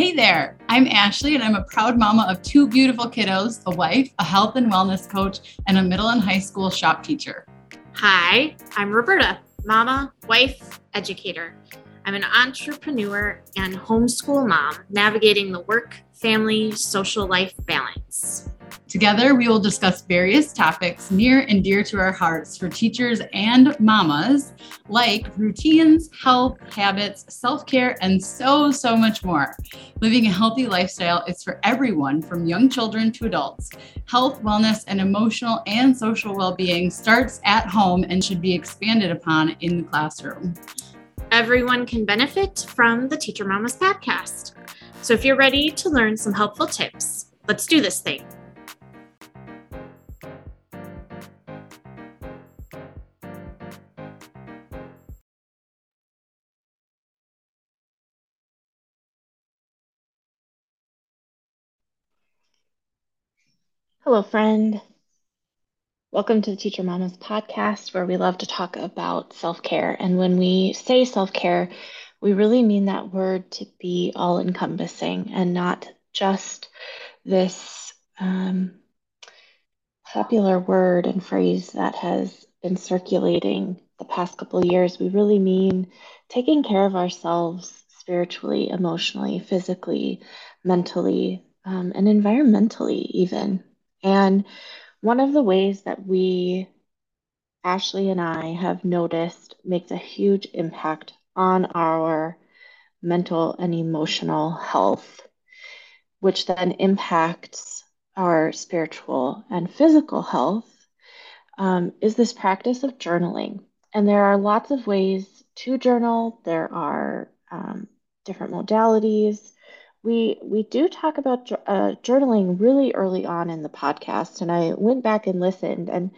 Hey there, I'm Ashley, and I'm a proud mama of two beautiful kiddos a wife, a health and wellness coach, and a middle and high school shop teacher. Hi, I'm Roberta, mama, wife, educator. I'm an entrepreneur and homeschool mom navigating the work, family, social life balance. Together, we will discuss various topics near and dear to our hearts for teachers and mamas, like routines, health, habits, self care, and so, so much more. Living a healthy lifestyle is for everyone from young children to adults. Health, wellness, and emotional and social well being starts at home and should be expanded upon in the classroom. Everyone can benefit from the Teacher Mamas podcast. So if you're ready to learn some helpful tips, let's do this thing. Hello, friend. Welcome to the Teacher Mamas podcast, where we love to talk about self care. And when we say self care, we really mean that word to be all encompassing and not just this um, popular word and phrase that has been circulating the past couple of years. We really mean taking care of ourselves spiritually, emotionally, physically, mentally, um, and environmentally, even. And one of the ways that we, Ashley and I, have noticed makes a huge impact on our mental and emotional health, which then impacts our spiritual and physical health, um, is this practice of journaling. And there are lots of ways to journal. There are um, different modalities we we do talk about uh, journaling really early on in the podcast, and I went back and listened, and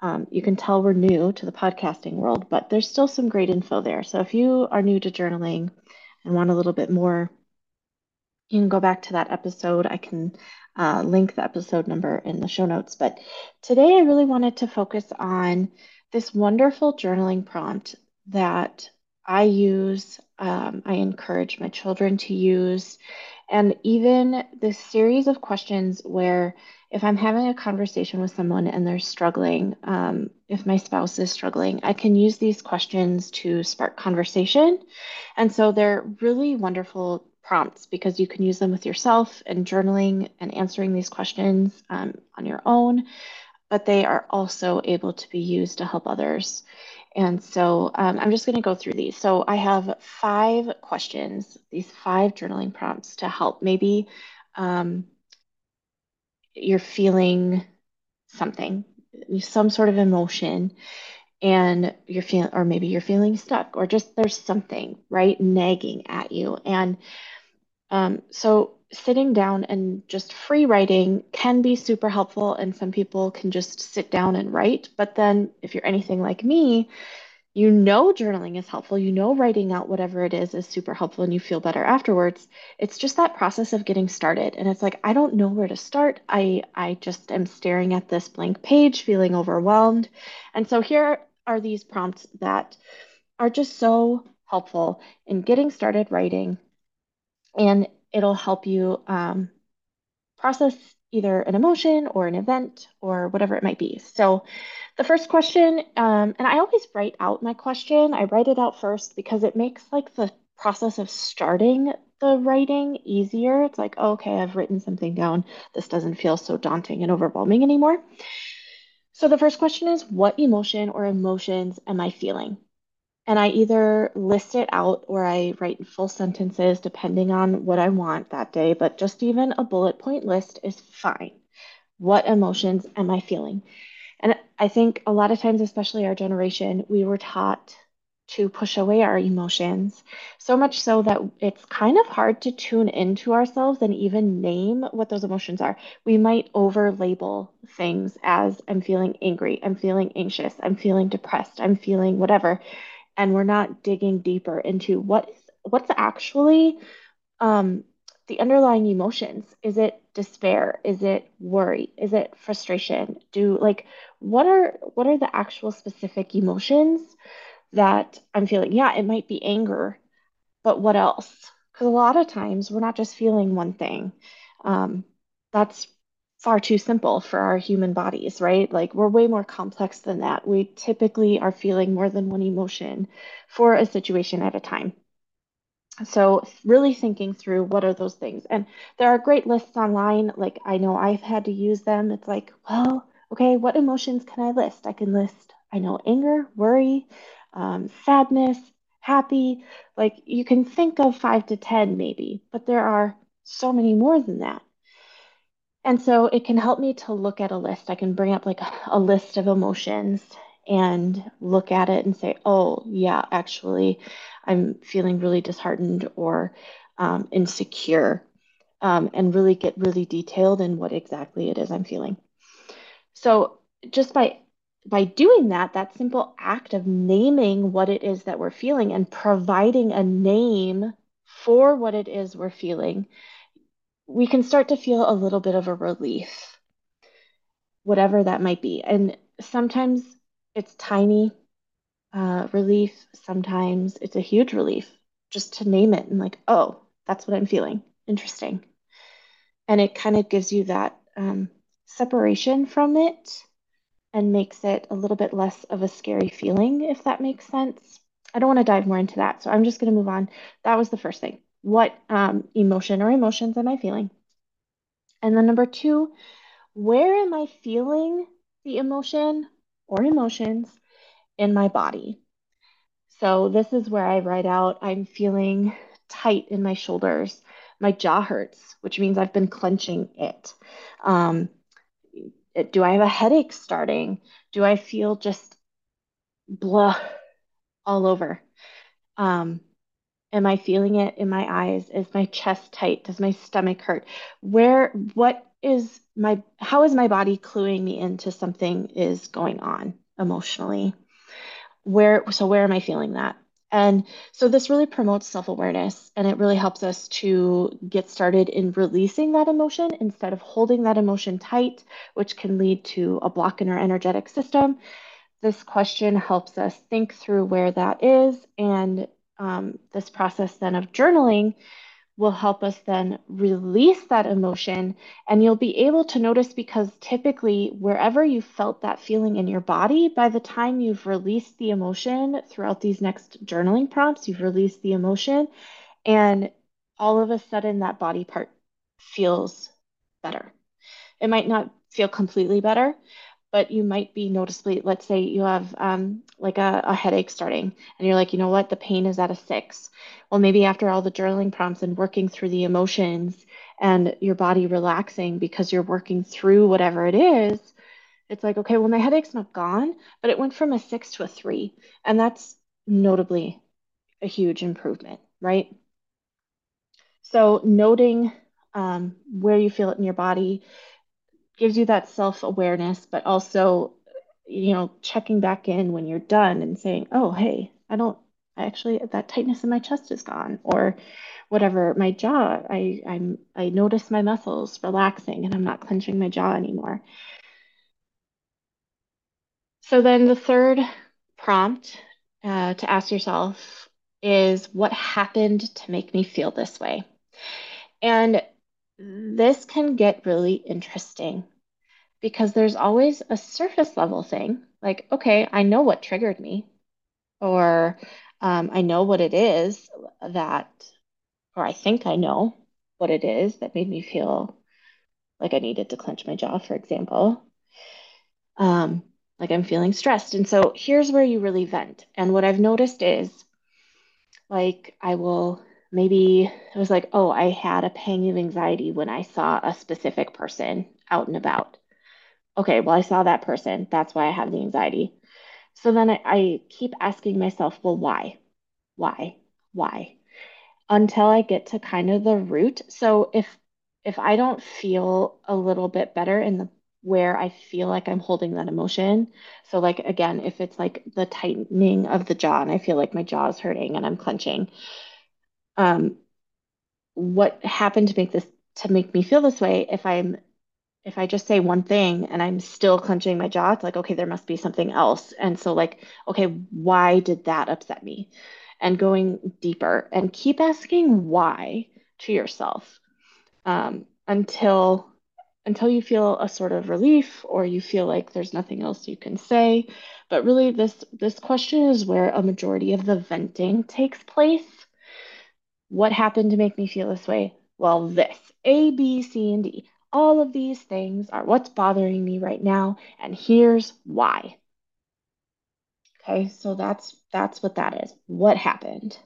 um, you can tell we're new to the podcasting world, but there's still some great info there. So if you are new to journaling and want a little bit more, you can go back to that episode. I can uh, link the episode number in the show notes. But today I really wanted to focus on this wonderful journaling prompt that I use, um, I encourage my children to use, and even this series of questions where if I'm having a conversation with someone and they're struggling, um, if my spouse is struggling, I can use these questions to spark conversation. And so they're really wonderful prompts because you can use them with yourself and journaling and answering these questions um, on your own, but they are also able to be used to help others. And so um, I'm just going to go through these. So I have five questions, these five journaling prompts to help. Maybe um, you're feeling something, some sort of emotion, and you're feeling, or maybe you're feeling stuck, or just there's something, right, nagging at you. And um, so sitting down and just free writing can be super helpful and some people can just sit down and write. But then if you're anything like me you know journaling is helpful you know writing out whatever it is is super helpful and you feel better afterwards. It's just that process of getting started and it's like i don't know where to start. I i just am staring at this blank page feeling overwhelmed. And so here are these prompts that are just so helpful in getting started writing. And it'll help you um, process either an emotion or an event or whatever it might be. So, the first question, um, and I always write out my question. I write it out first because it makes like the process of starting the writing easier. It's like, oh, okay, I've written something down. This doesn't feel so daunting and overwhelming anymore. So, the first question is What emotion or emotions am I feeling? And I either list it out or I write full sentences depending on what I want that day, but just even a bullet point list is fine. What emotions am I feeling? And I think a lot of times, especially our generation, we were taught to push away our emotions, so much so that it's kind of hard to tune into ourselves and even name what those emotions are. We might over label things as I'm feeling angry, I'm feeling anxious, I'm feeling depressed, I'm feeling whatever and we're not digging deeper into what what's actually um, the underlying emotions. Is it despair? Is it worry? Is it frustration? Do like what are what are the actual specific emotions that I'm feeling? Yeah, it might be anger, but what else Because a lot of times we're not just feeling one thing. Um, that's far too simple for our human bodies, right? Like we're way more complex than that. We typically are feeling more than one emotion for a situation at a time. So, really thinking through what are those things. And there are great lists online. Like I know I've had to use them. It's like, well, okay, what emotions can I list? I can list, I know, anger, worry, um, sadness, happy. Like you can think of five to 10 maybe, but there are so many more than that. And so it can help me to look at a list. I can bring up like a, list of emotions and look at it and say, oh, yeah, actually, I'm feeling really disheartened or um, insecure, um, and really get really detailed in what exactly it is I'm feeling. So just by by doing that, that simple act of naming what it is that we're feeling and providing a name for what it is we're feeling, we can start to feel a little bit of a relief, whatever that might be. And sometimes it's tiny uh, relief, sometimes it's a huge relief just to name it and, like, oh, that's what I'm feeling. Interesting. And it kind of gives you that um, separation from it and makes it a little bit less of a scary feeling, if that makes sense. I don't want to dive more into that. So I'm just going to move on. That was the first thing. What um, emotion or emotions am I feeling? And then number two, where am I feeling the emotion or emotions in my body? So this is where I write out I'm feeling tight in my shoulders. My jaw hurts, which means I've been clenching it. Um, do I have a headache starting? Do I feel just blah all over? Um, am I feeling it in my eyes? Is my chest tight? Does my stomach hurt? Where, what is my, how is my body cluing me into something is going on emotionally? Where, so where am I feeling that? And so this really promotes self awareness and it really helps us to get started in releasing that emotion instead of holding that emotion tight, which can lead to a block in our energetic system. This question helps us think through where that is. And um, this process then of journaling will help us then release that emotion. And you'll be able to notice because typically, wherever you felt that feeling in your body, by the time you've released the emotion throughout these next journaling prompts, you've released the emotion, and all of a sudden, that body part feels better. It might not feel completely better, but you might be noticeably, let's say you have um, like a, a, headache starting and you're like, you know what, the pain is at a six. Well, maybe after all the journaling prompts and working through the emotions and your body relaxing because you're working through whatever it is, it's like, okay, well, my headache's not gone, but it went from a six to a three. And that's notably a huge improvement, right? So, noting um, where you feel it in your body, gives you that self awareness, but also, you know, checking back in when you're done and saying, oh, hey, I don't I actually, that tightness in my chest is gone, or whatever, my jaw, I, I'm, I notice my muscles relaxing and I'm not clenching my jaw anymore. So then the third prompt uh, to ask yourself is what happened to make me feel this way? And this can get really interesting because there's always a surface level thing like, okay, I know what triggered me, or um, I know what it is that, or I think I know what it is that made me feel like I needed to clench my jaw, for example. Um, like I'm feeling stressed. And so here's where you really vent. And what I've noticed is like I will maybe it was like, oh, I had a pang of anxiety when I saw a specific person out and about okay, well, I saw that person. That's why I have the anxiety. So then I, I keep asking myself, well, why? Why? Why? Until I get to kind of the root. So if if I don't feel a little bit better in the where I feel like I'm holding that emotion. So like again, if it's like the tightening of the jaw and I feel like my jaw is hurting and I'm clenching, um, what happened to make this to make me feel this way if I'm if I just say one thing and I'm still clenching my jaw, it's like, okay, there must be something else. And so, like, okay, why did that upset me? and going deeper and keep asking why to yourself um, until until you feel a sort of relief or you feel like there's nothing else you can say but really this this question is where a majority of the venting takes place what happened to make me feel this way well this a b c and d all of these things are what's bothering me right now and here's why okay so that's that's what that is what happened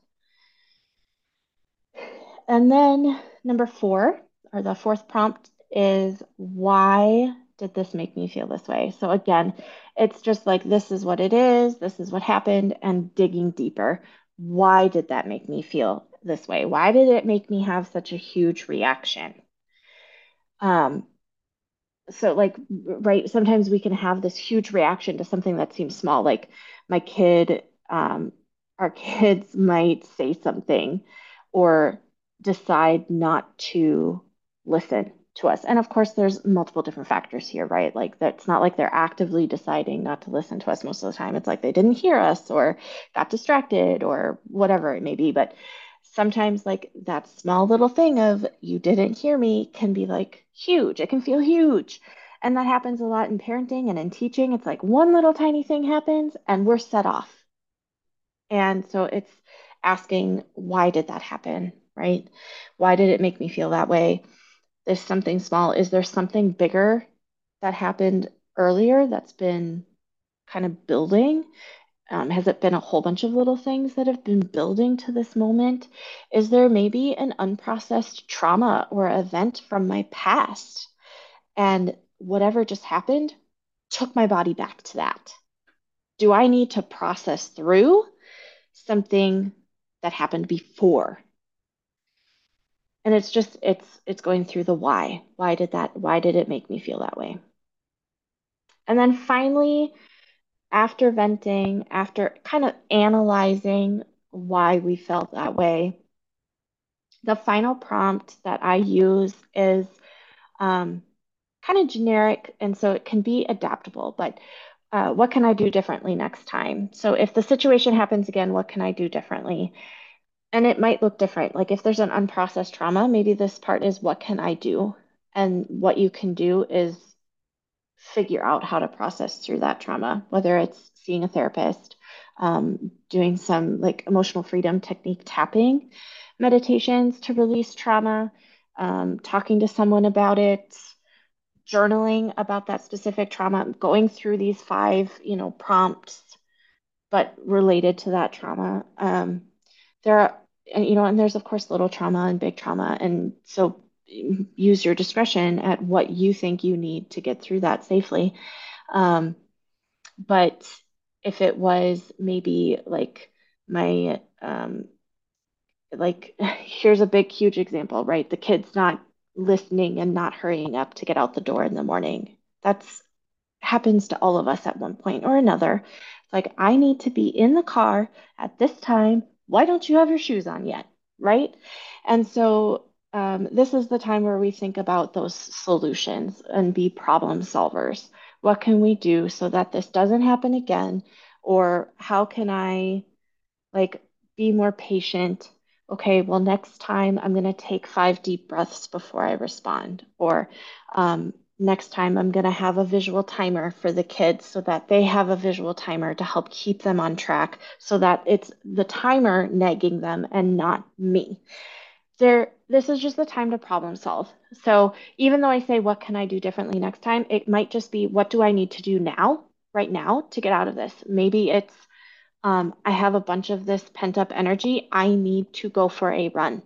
and then number four or the fourth prompt is why did this make me feel this way? So again, it's just like this is what it is, this is what happened, and digging deeper. Why did that make me feel this way? Why did it make me have such a huge reaction? Um, so like right sometimes we can have this huge reaction to something that seems small like my kid um, our kids might say something or decide not to listen to us. And of course, there's multiple different factors here, right? Like that's not like they're actively deciding not to listen to us most of the time. It's like they didn't hear us or got distracted or whatever it may be. But sometimes, like that small little thing of you didn't hear me can be like huge. It can feel huge. And that happens a lot in parenting and in teaching. It's like one little tiny thing happens and we're set off. And so it's asking, why did that happen? Right? Why did it make me feel that way? There's something small. Is there something bigger that happened earlier that's been kind of building? Um, has it been a whole bunch of little things that have been building to this moment? Is there maybe an unprocessed trauma or event from my past? And whatever just happened took my body back to that. Do I need to process through something that happened before and it's just it's it's going through the why why did that why did it make me feel that way and then finally after venting after kind of analyzing why we felt that way the final prompt that i use is um, kind of generic and so it can be adaptable but uh, what can i do differently next time so if the situation happens again what can i do differently and it might look different. Like if there's an unprocessed trauma, maybe this part is what can I do? And what you can do is figure out how to process through that trauma, whether it's seeing a therapist, um, doing some like emotional freedom technique tapping meditations to release trauma, um, talking to someone about it, journaling about that specific trauma, going through these five, you know, prompts, but related to that trauma. Um, there are you know and there's of course little trauma and big trauma and so use your discretion at what you think you need to get through that safely. Um, but if it was maybe like my um, like here's a big huge example right? The kid's not listening and not hurrying up to get out the door in the morning. That's happens to all of us at one point or another. Like i need to be in the car at this time. Why don't you have your shoes on yet? Right. And so um, this is the time where we think about those solutions and be problem solvers. What can we do so that this doesn't happen again? Or how can I like be more patient? Okay, well, next time I'm going to take five deep breaths before I respond. Or um, next time I'm going to have a visual timer for the kids so that they have a visual timer to help keep them on track so that it's the timer nagging them and not me. There this is just the time to problem solve. So even though I say what can I do differently next time, it might just be what do I need to do now, right now to get out of this. Maybe it's um, I have a bunch of this pent up energy. I need to go for a run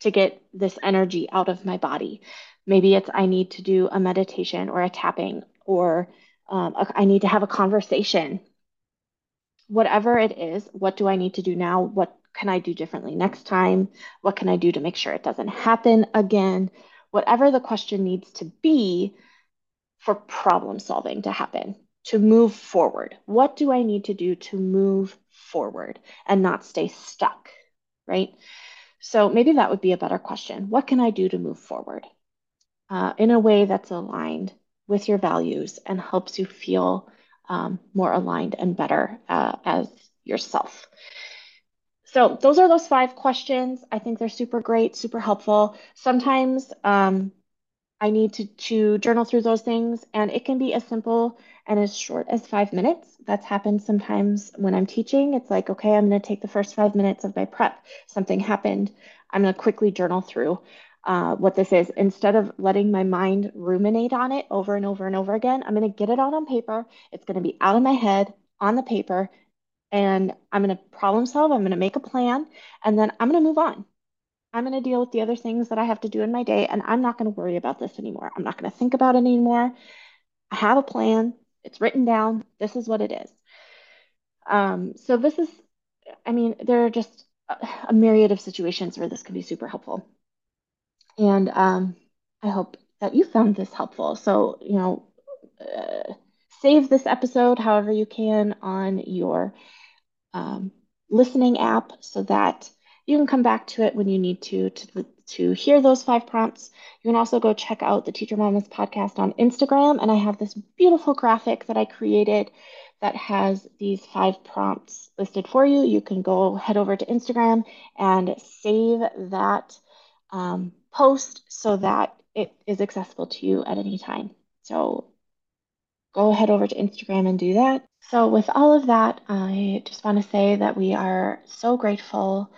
to get this energy out of my body. Maybe it's I need to do a meditation or a tapping, or um, need to have a conversation. Whatever it is, what do I need to do now? What can I do differently next time? What can I do to make sure it doesn't happen again? Whatever the question needs to be for problem solving to happen, to move forward. What do I need to do to move forward and not stay stuck? Right. So maybe that would be a better question. What can I do to move forward? uh, in a way that's aligned with your values and helps you feel um, more aligned and better uh, as yourself. So those are those five questions. I think they're super great, super helpful. Sometimes um, I need to, to journal through those things, and it can be as simple and as short as five minutes. That's happened sometimes when I'm teaching. It's like, okay, I'm going to take the first five minutes of my prep. Something happened. I'm going to quickly journal through uh, what this is. Instead of letting my mind ruminate on it over and over and over again, I'm going to get it out on paper. It's going to be out of my head on the paper, and I'm going to problem solve. I'm going to make a plan, and then I'm going to move on. I'm going to deal with the other things that I have to do in my day, and I'm not going to worry about this anymore. I'm not going to think about it anymore. I have a plan. It's written down. This is what it is. Um, so this is, I mean, there are just a, a myriad of situations where this can be super helpful. And um, I hope that you found this helpful. So, you know, uh, save this episode however you can on your um, listening app so that you can come back to it when you need to, to to hear those five prompts. You can also go check out the Teacher Mamas podcast on Instagram. And I have this beautiful graphic that I created that has these five prompts listed for you. You can go head over to Instagram and save that um, post so that it is accessible to you at any time. So go head over to Instagram and do that. So, with all of that, I just want to say that we are so grateful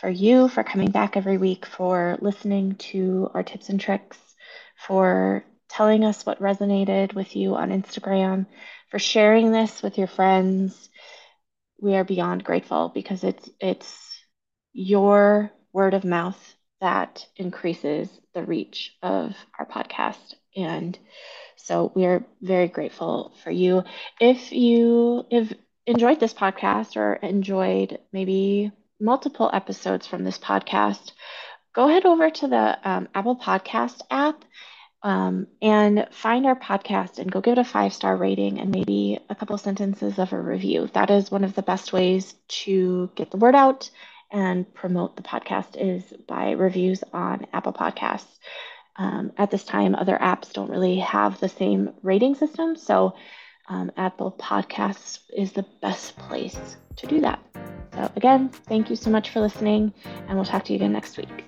for you for coming back every week, for listening to our tips and tricks, for telling us what resonated with you on Instagram, for sharing this with your friends. We are beyond grateful because it's it's your word of mouth that increases the reach of our podcast and so we are very grateful for you if you have enjoyed this podcast or enjoyed maybe multiple episodes from this podcast, go head over to the um, Apple Podcast app um, and find our podcast and go give it a five star rating and maybe a couple sentences of a review. That is one of the best ways to get the word out and promote the podcast is by reviews on Apple Podcasts. Um, at this time, other apps don't really have the same rating system, so um, Apple Podcasts is the best place to do that. So, again, thank you so much for listening, and we'll talk to you again next week.